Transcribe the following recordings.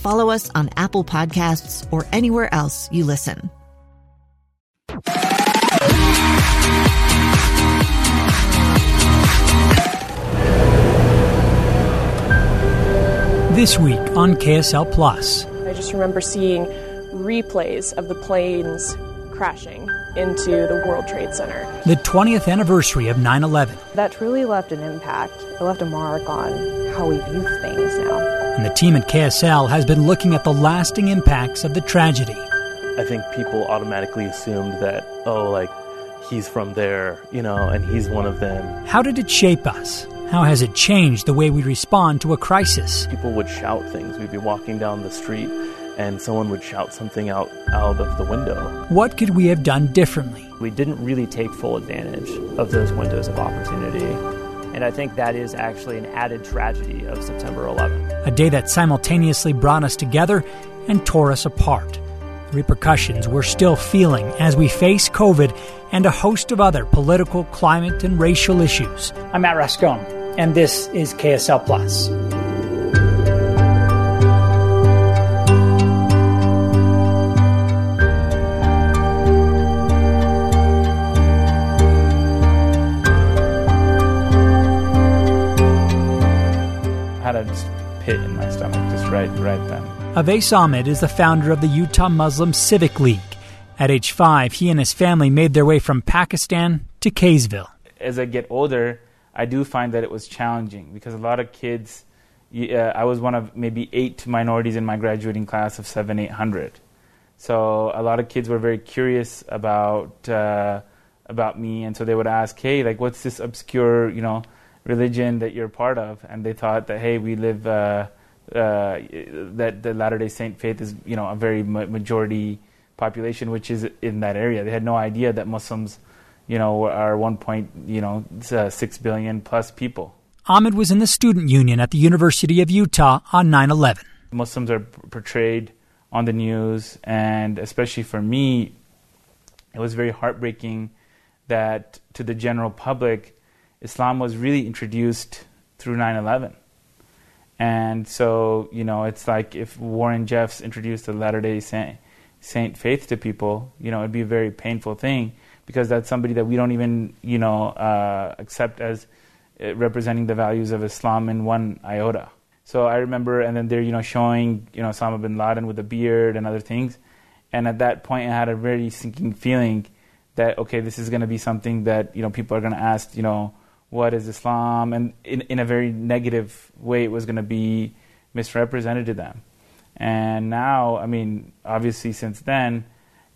follow us on Apple Podcasts, or anywhere else you listen. This week on KSL Plus. I just remember seeing replays of the planes crashing into the World Trade Center. The 20th anniversary of 9 11. That truly left an impact. It left a mark on how we view things now. And the team at KSL has been looking at the lasting impacts of the tragedy. I think people automatically assumed that, oh, like, he's from there, you know, and he's one of them. How did it shape us? How has it changed the way we respond to a crisis? People would shout things. We'd be walking down the street and someone would shout something out, out of the window. What could we have done differently? We didn't really take full advantage of those windows of opportunity. And I think that is actually an added tragedy of September 11th. A day that simultaneously brought us together and tore us apart. The repercussions we're still feeling as we face COVID and a host of other political, climate, and racial issues. I'm Matt Rascon, and this is KSL Plus. had a pit in my stomach just right right then. Avais Ahmed is the founder of the Utah Muslim Civic League. At age five, he and his family made their way from Pakistan to Kaysville. As I get older, I do find that it was challenging because a lot of kids. Uh, I was one of maybe eight minorities in my graduating class of seven, eight hundred. So a lot of kids were very curious about uh, about me, and so they would ask, "Hey, like, what's this obscure, you know?" Religion that you're part of, and they thought that hey, we live uh, uh, that the Latter Day Saint faith is you know a very ma- majority population, which is in that area. They had no idea that Muslims, you know, are one point you know uh, six billion plus people. Ahmed was in the student union at the University of Utah on 9/11. Muslims are portrayed on the news, and especially for me, it was very heartbreaking that to the general public Islam was really introduced through 9 11. And so, you know, it's like if Warren Jeffs introduced the Latter day Saint, Saint faith to people, you know, it'd be a very painful thing because that's somebody that we don't even, you know, uh, accept as uh, representing the values of Islam in one iota. So I remember, and then they're, you know, showing, you know, Osama bin Laden with a beard and other things. And at that point, I had a very sinking feeling that, okay, this is going to be something that, you know, people are going to ask, you know, what is Islam, and in, in a very negative way, it was going to be misrepresented to them. And now, I mean, obviously, since then,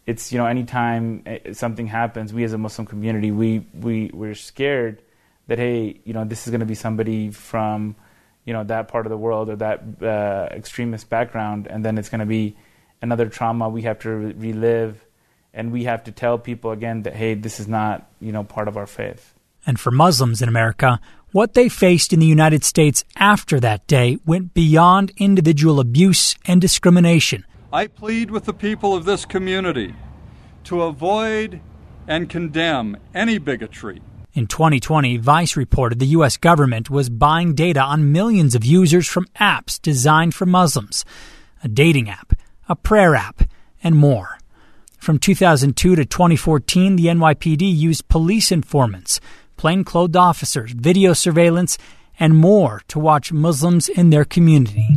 it's you know, anytime eh, something happens, we as a Muslim community, we we we're scared that hey, you know, this is going to be somebody from you know that part of the world or that uh, extremist background, and then it's going to be another trauma we have to re- relive, and we have to tell people again that hey, this is not you know part of our faith and for Muslims in America, what they faced in the United States after that day went beyond individual abuse and discrimination. I plead with the people of this community to avoid and condemn any bigotry. In 2020, Vice reported the U.S. government was buying data on millions of users from apps designed for Muslims a dating app, a prayer app, and more. From 2002 to 2014, the NYPD used police informants plainclothed officers, video surveillance, and more to watch Muslims in their community.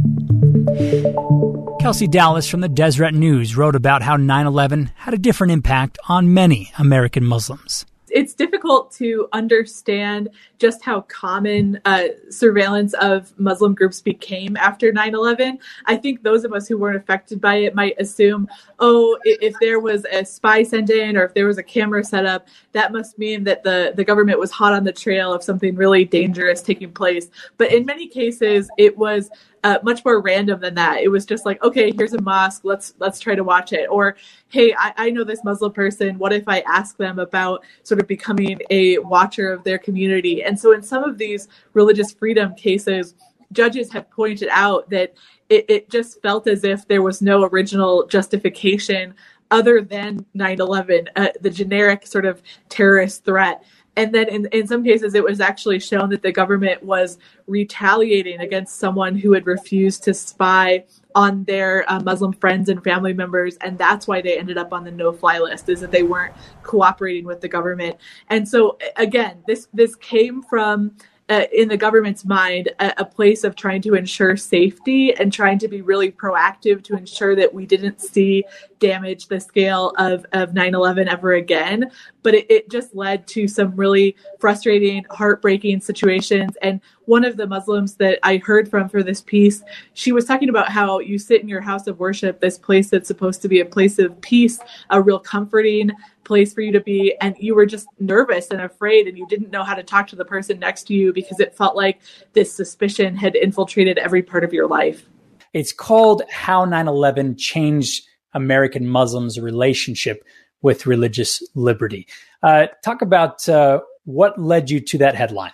Kelsey Dallas from the Deseret News wrote about how 9 11 had a different impact on many American Muslims it's difficult to understand just how common uh, surveillance of Muslim groups became after 9 11. I think those of us who weren't affected by it might assume, oh, if there was a spy sent in or if there was a camera set up, that must mean that the, the government was hot on the trail of something really dangerous taking place. But in many cases, it was uh, much more random than that. It was just like, okay, here's a mosque, let's let's try to watch it. Or, hey, I, I know this Muslim person. What if I ask them about sort of becoming a watcher of their community? And so, in some of these religious freedom cases, judges have pointed out that it, it just felt as if there was no original justification other than 9 11, uh, the generic sort of terrorist threat and then in, in some cases it was actually shown that the government was retaliating against someone who had refused to spy on their uh, muslim friends and family members. And that's why they ended up on the no-fly list is that they weren't cooperating with the government. And so again this this came from uh, in the government's mind a, a, place of trying to ensure safety and trying to be really proactive to ensure that we didn't see damage the scale of, of 9-11 ever again. But it, it just led to some really frustrating heartbreaking situations. And one of the muslims that i heard from for this piece she was talking about how you sit in your house of worship this place that's supposed to be a place of peace a real comforting place for you to be and you were just nervous and afraid and you didn't know how to talk to the person next to you because it felt like this suspicion had infiltrated every part of your life. It's called How 9 11 Changed American Muslims' Relationship with Religious Liberty. Uh, talk about uh, what led you to that headline.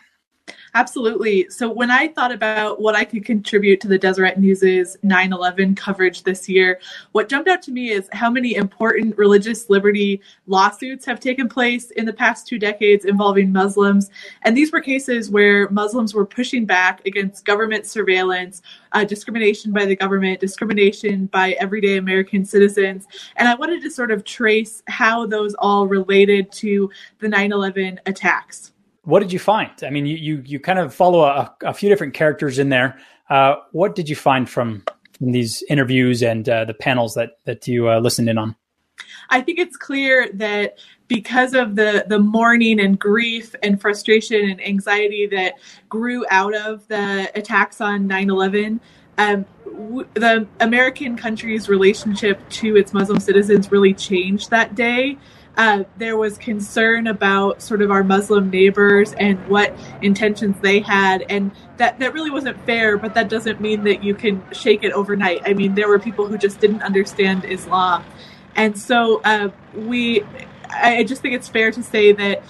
Absolutely. So when I thought about what I could contribute to the Deseret News's 9/11 coverage this year, what jumped out to me is how many important religious liberty lawsuits have taken place in the past 2 decades involving Muslims, and these were cases where Muslims were pushing back against government surveillance, uh, discrimination by the government, discrimination by everyday American citizens, and I wanted to sort of trace how those all related to the 9/11 attacks what did you find? I mean, you you, you kind of follow a, a few different characters in there. Uh, what did you find from, from these interviews and uh, the panels that that you uh, listened in on? I think it's clear that because of the the mourning and grief and frustration and anxiety that grew out of the attacks on 9/11, um, w- the American country's relationship to its Muslim citizens really changed that day uh, there was concern about sort of our Muslim neighbors and what intentions they had, and that that really wasn't fair. But that doesn't mean that you can shake it overnight. I mean, there were people who just didn't understand Islam, and so uh, we. I just think it's fair to say that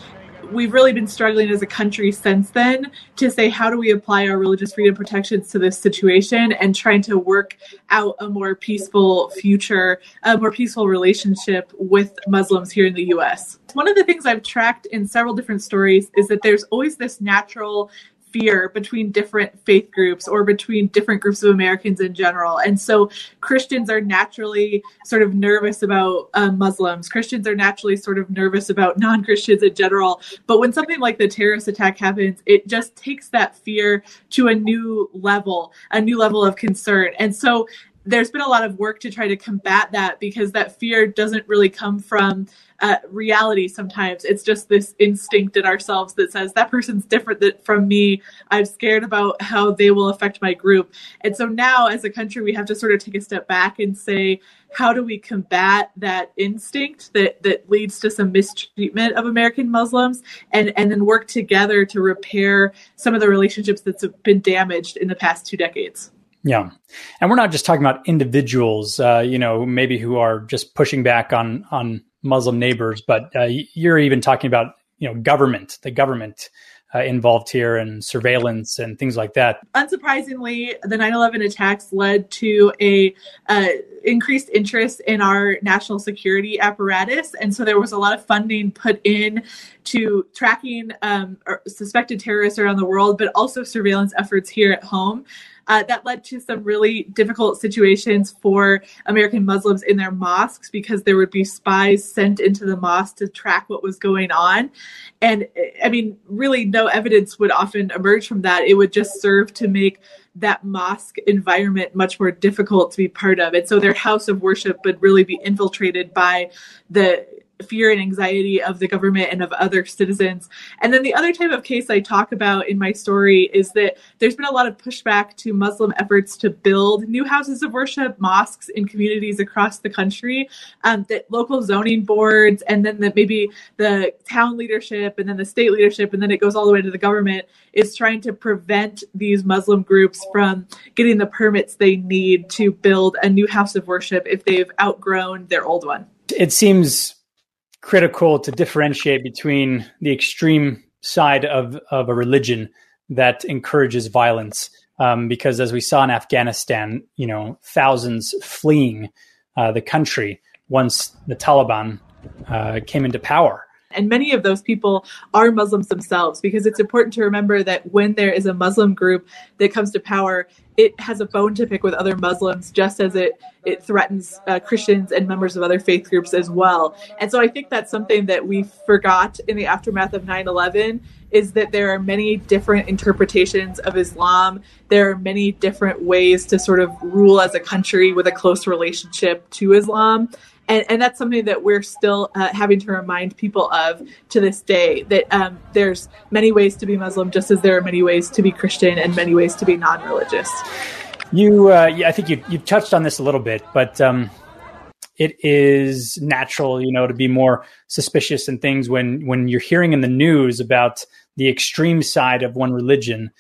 we've really been struggling as a country since then to say how do we apply our religious freedom protections to this situation and trying to work out a more peaceful future, a more peaceful relationship with Muslims here in the US. One of the things I've tracked in several different stories is that there's always this natural fear between different faith groups or between different groups of Americans in general. And so Christians are naturally sort of nervous about uh, Muslims. Christians are naturally sort of nervous about non Christians in general. But when something like the terrorist attack happens, it just takes that fear to a new level, a new level of concern. And so there's been a lot of work to try to combat that because that fear doesn't really come from uh, reality sometimes. It's just this instinct in ourselves that says that person's different from me. I'm scared about how they will affect my group. And so now as a country we have to sort of take a step back and say how do we combat that instinct that that leads to some mistreatment of american muslims and and then work together to repair some of the relationships that's been damaged in the past two decades yeah, and we're not just talking about individuals, uh, you know, maybe who are just pushing back on on Muslim neighbors, but uh, you're even talking about you know government, the government uh, involved here, and surveillance and things like that. Unsurprisingly, the 9/11 attacks led to a uh, increased interest in our national security apparatus, and so there was a lot of funding put in to tracking um, suspected terrorists around the world, but also surveillance efforts here at home. Uh, that led to some really difficult situations for American Muslims in their mosques because there would be spies sent into the mosque to track what was going on. And I mean, really, no evidence would often emerge from that. It would just serve to make that mosque environment much more difficult to be part of. And so their house of worship would really be infiltrated by the fear and anxiety of the government and of other citizens. And then the other type of case I talk about in my story is that there's been a lot of pushback to Muslim efforts to build new houses of worship, mosques in communities across the country, um, that local zoning boards and then that maybe the town leadership and then the state leadership and then it goes all the way to the government is trying to prevent these Muslim groups from getting the permits they need to build a new house of worship if they've outgrown their old one. It seems critical to differentiate between the extreme side of, of a religion that encourages violence. Um, because as we saw in Afghanistan, you know, thousands fleeing uh, the country once the Taliban uh, came into power. And many of those people are Muslims themselves because it's important to remember that when there is a Muslim group that comes to power, it has a bone to pick with other Muslims, just as it it threatens uh, Christians and members of other faith groups as well. And so I think that's something that we forgot in the aftermath of 9/11 is that there are many different interpretations of Islam. There are many different ways to sort of rule as a country with a close relationship to Islam and, and that's something that we're still uh, having to remind people of to this day that um, there's many ways to be muslim just as there are many ways to be christian and many ways to be non-religious. You uh, yeah, i think you, you touched on this a little bit but um, it is natural you know to be more suspicious and things when when you're hearing in the news about the extreme side of one religion.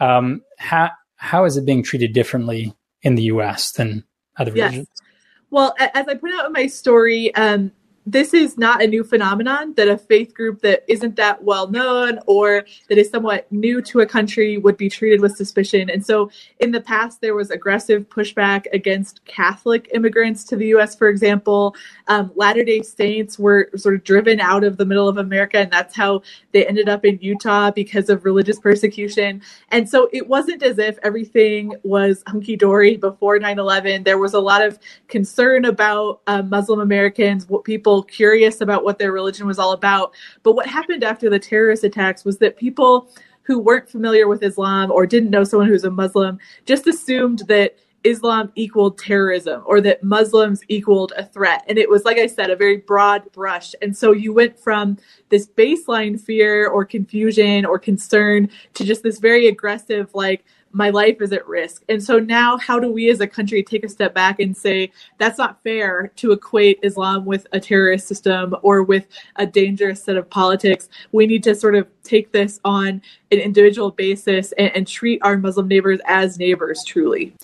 Um, how how is it being treated differently in the us than other religions? yes. Well, as I put out in my story, um, this is not a new phenomenon that a faith group that isn't that well known or that is somewhat new to a country would be treated with suspicion. And so in the past, there was aggressive pushback against Catholic immigrants to the US, for example. Um, Latter day Saints were sort of driven out of the middle of America, and that's how they ended up in Utah because of religious persecution. And so it wasn't as if everything was hunky dory before 9 11. There was a lot of concern about uh, Muslim Americans, what people curious about what their religion was all about. But what happened after the terrorist attacks was that people who weren't familiar with Islam or didn't know someone who's a Muslim just assumed that Islam equaled terrorism or that Muslims equaled a threat. And it was, like I said, a very broad brush. And so you went from this baseline fear or confusion or concern to just this very aggressive, like, my life is at risk. And so now, how do we as a country take a step back and say that's not fair to equate Islam with a terrorist system or with a dangerous set of politics? We need to sort of take this on an individual basis and, and treat our Muslim neighbors as neighbors truly.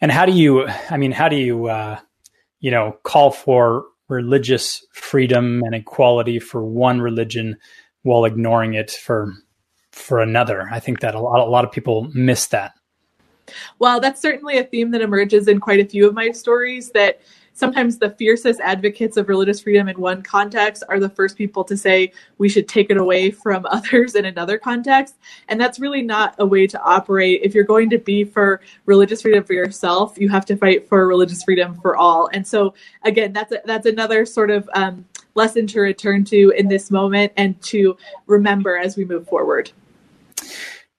And how do you, I mean, how do you, uh, you know, call for religious freedom and equality for one religion while ignoring it for for another. I think that a lot, a lot of people miss that. Well, that's certainly a theme that emerges in quite a few of my stories that sometimes the fiercest advocates of religious freedom in one context are the first people to say we should take it away from others in another context. And that's really not a way to operate. If you're going to be for religious freedom for yourself, you have to fight for religious freedom for all. And so, again, that's a, that's another sort of um, lesson to return to in this moment and to remember as we move forward.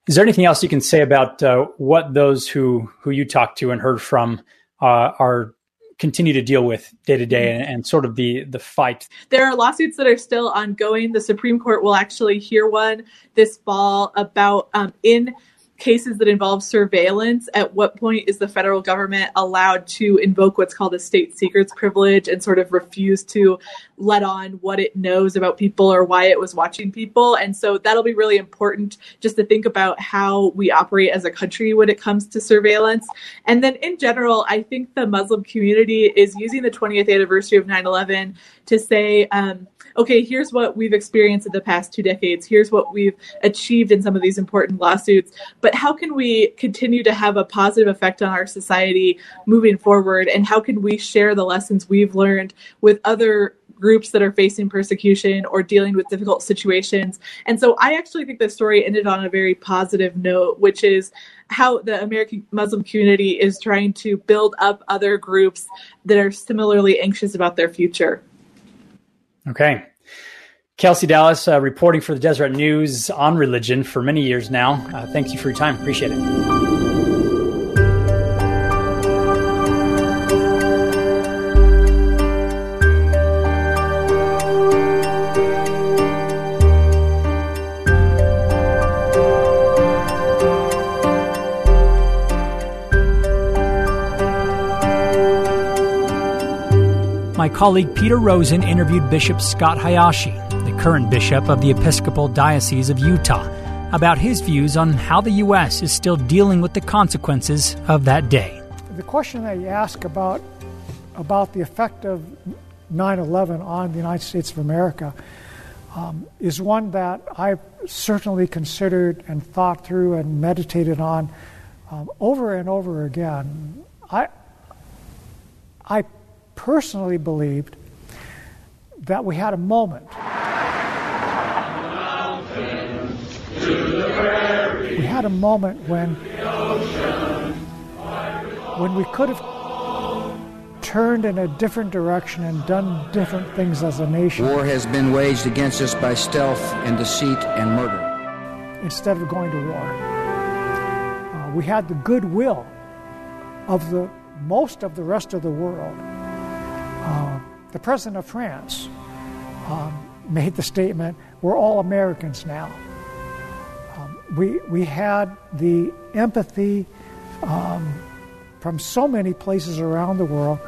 Is there anything else you can say about uh, what those who who you talked to and heard from uh, are continue to deal with day to day and sort of the the fight? There are lawsuits that are still ongoing. The Supreme Court will actually hear one this fall about um, in cases that involve surveillance, at what point is the federal government allowed to invoke what's called a state secrets privilege and sort of refuse to let on what it knows about people or why it was watching people? And so that'll be really important just to think about how we operate as a country when it comes to surveillance. And then in general, I think the Muslim community is using the 20th anniversary of 9 11 to say, um, okay, here's what we've experienced in the past two decades. Here's what we've achieved in some of these important lawsuits. But how can we continue to have a positive effect on our society moving forward? And how can we share the lessons we've learned with other groups that are facing persecution or dealing with difficult situations. And so I actually think the story ended on a very positive note, which is how the American Muslim community is trying to build up other groups that are similarly anxious about their future. Okay. Kelsey Dallas, uh, reporting for the Deseret News on religion for many years now. Uh, thank you for your time. Appreciate it. My colleague Peter Rosen interviewed Bishop Scott Hayashi, the current bishop of the Episcopal Diocese of Utah, about his views on how the U.S. is still dealing with the consequences of that day. The question that you ask about, about the effect of 9 11 on the United States of America um, is one that I've certainly considered and thought through and meditated on um, over and over again. I, I personally believed that we had a moment. We had a moment when, when we could have turned in a different direction and done different things as a nation. War has been waged against us by stealth and deceit and murder. Instead of going to war, uh, we had the goodwill of the most of the rest of the world uh, the president of France um, made the statement, We're all Americans now. Um, we, we had the empathy um, from so many places around the world,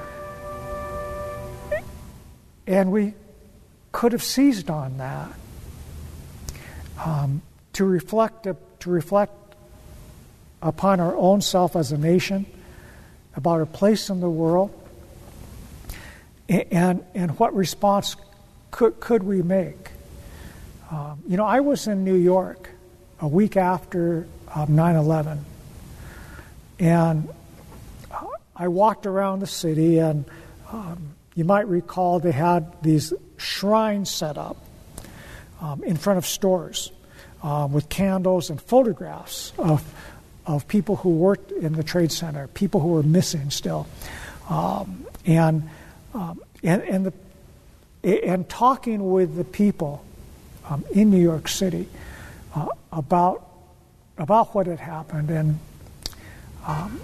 and we could have seized on that um, to reflect to reflect upon our own self as a nation, about our place in the world, and, and what response could, could we make? Um, you know, I was in New York a week after um, 9 11, and I walked around the city, and um, you might recall they had these shrines set up um, in front of stores um, with candles and photographs of, of people who worked in the Trade Center, people who were missing still. Um, and um, and, and, the, and talking with the people um, in New York City uh, about, about what had happened. And, um,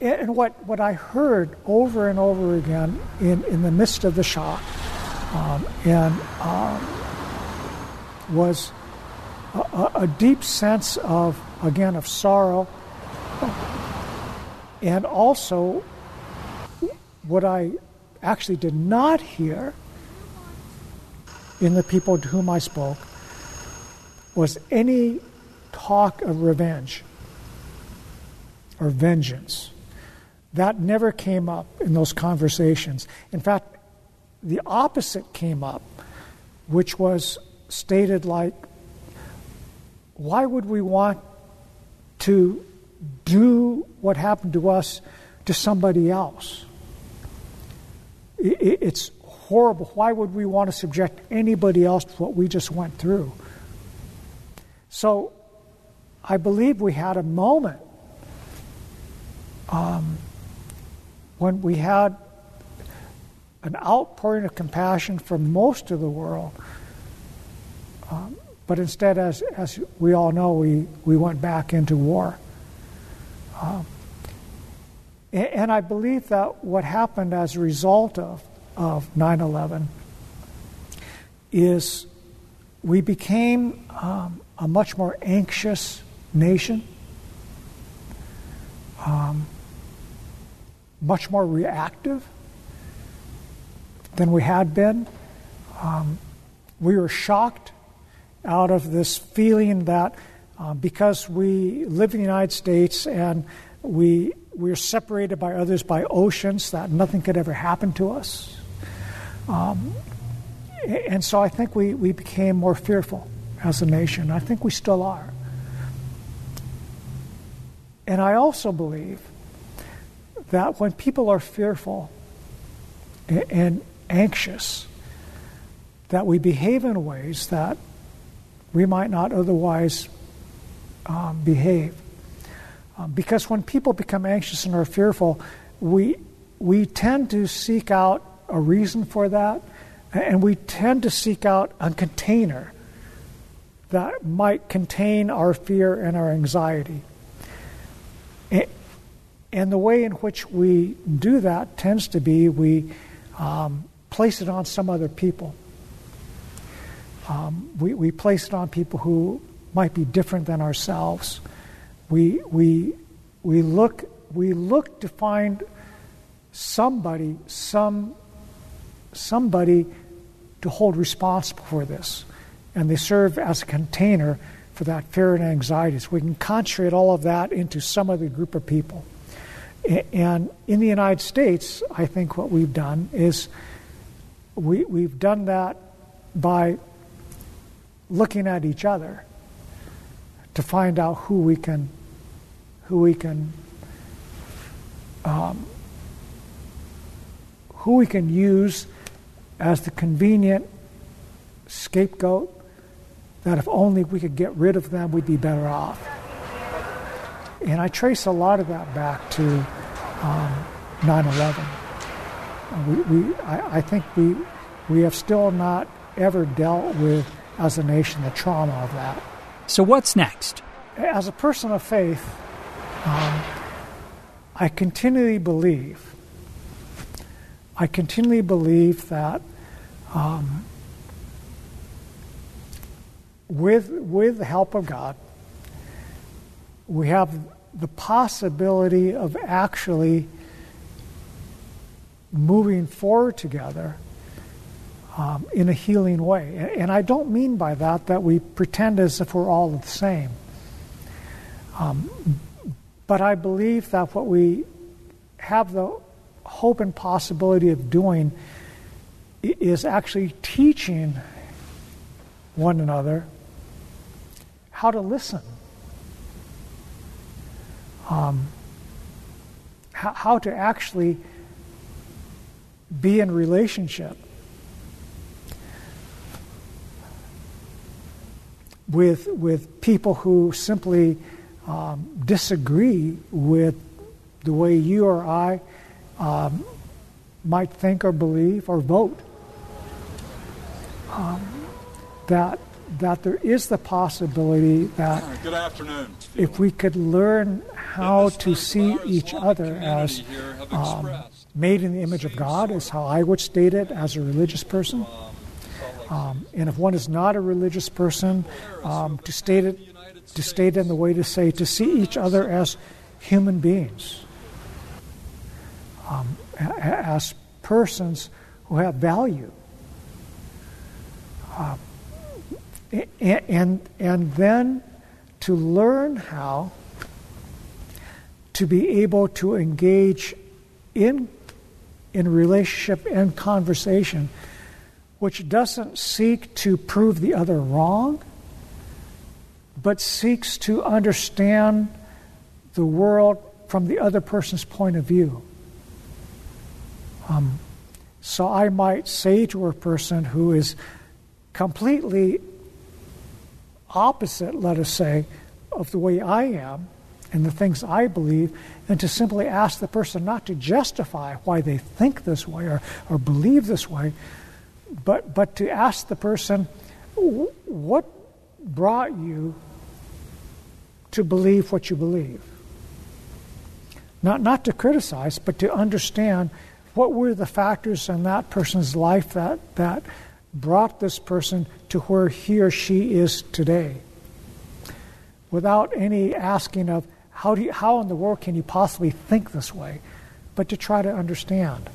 and what, what I heard over and over again in, in the midst of the shock um, and um, was a, a, deep sense of, again, of sorrow and also what I actually did not hear in the people to whom I spoke was any talk of revenge or vengeance. That never came up in those conversations. In fact, the opposite came up, which was stated like, why would we want to do what happened to us to somebody else? It's horrible. Why would we want to subject anybody else to what we just went through? So I believe we had a moment um, when we had an outpouring of compassion from most of the world. Um, but instead, as, as we all know, we, we went back into war. Um, and I believe that what happened as a result of, of 9 11 is we became um, a much more anxious nation, um, much more reactive than we had been. Um, we were shocked out of this feeling that uh, because we live in the United States and we we're separated by others by oceans, that nothing could ever happen to us. Um, and so I think we, we became more fearful as a nation. I think we still are. And I also believe that when people are fearful and, anxious, that we behave in ways that we might not otherwise um, behave. Um, because when people become anxious and are fearful, we, we tend to seek out a reason for that, and we tend to seek out a container that might contain our fear and our anxiety. And the way in which we do that tends to be we um, place it on some other people. Um, we, we place it on people who might be different than ourselves. We, we, we, look, we look to find somebody, some, somebody to hold responsible for this. And they serve as a container for that fear and anxiety. So we can concentrate all of that into some other group of people. And in the United States, I think what we've done is we, we've done that by looking at each other to find out who we can who we can um, who we can use as the convenient scapegoat that if only we could get rid of them we'd be better off and I trace a lot of that back to um, 9/11 we, we I, I think we we have still not ever dealt with as a nation the trauma of that. So, what's next? As a person of faith, um, I continually believe, I continually believe that um, with, with the help of God, we have the possibility of actually moving forward together um, in a healing way. And I don't mean by that that we pretend as if we're all the same. Um, but I believe that what we have the hope and possibility of doing is actually teaching one another how to listen, um, how, how to actually be in relationship with, with people who simply um, disagree with the way you or I um, might think or believe or vote. Um, that, that there is the possibility that Good afternoon. if we could learn how to see each other as um, made in the image of God, is how I would state it as a religious person um, and if one is not a religious person, um, to state it to state it in the way to say to see each other as human beings, um, as persons who have value, uh, and, and then to learn how to be able to engage in in relationship and conversation which doesn't seek to prove the other wrong, but seeks to understand the world from the other person's point of view. Um, so I might say to a person who is completely opposite, let us say, of the way I am and the things I believe, and to simply ask the person not to justify why they think this way or, or believe this way, but, but to ask the person, what brought you to believe what you believe? Not, not to criticize, but to understand what were the factors in that person's life that, that brought this person to where he or she is today. Without any asking of, how, do you, how in the world can you possibly think this way? But to try to understand.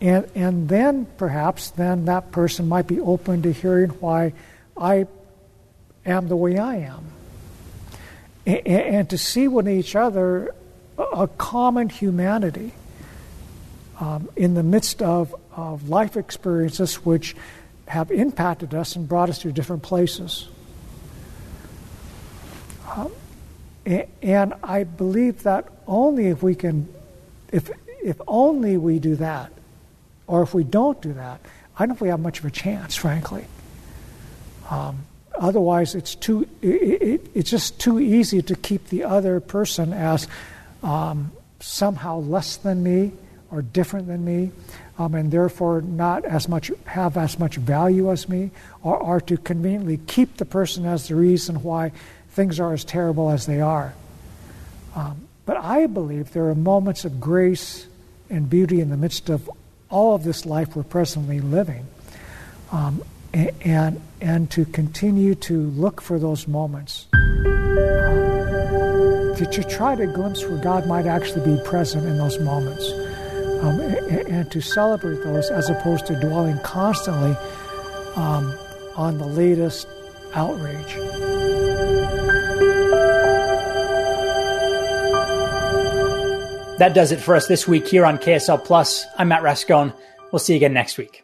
And, and then perhaps then that person might be open to hearing why I am the way I am. And, and to see with each other a common humanity um, in the midst of, of life experiences which have impacted us and brought us to different places. Um, and I believe that only if we can, if, if only we do that, or if we don't do that, I don't know if we have much of a chance, frankly. Um, otherwise, it's too it, it, it's just too easy to keep the other person as um, somehow less than me or different than me, um, and therefore not as much have as much value as me, or, or to conveniently keep the person as the reason why things are as terrible as they are. Um, but I believe there are moments of grace and beauty in the midst of all of this life we're presently living. Um, and, and, to continue to look for those moments. Um, to, to, try to glimpse where God might actually be present in those moments. Um, and, and, to celebrate those as opposed to dwelling constantly um, on the latest outrage. That does it for us this week here on KSL Plus. I'm Matt Rascon. We'll see you again next week.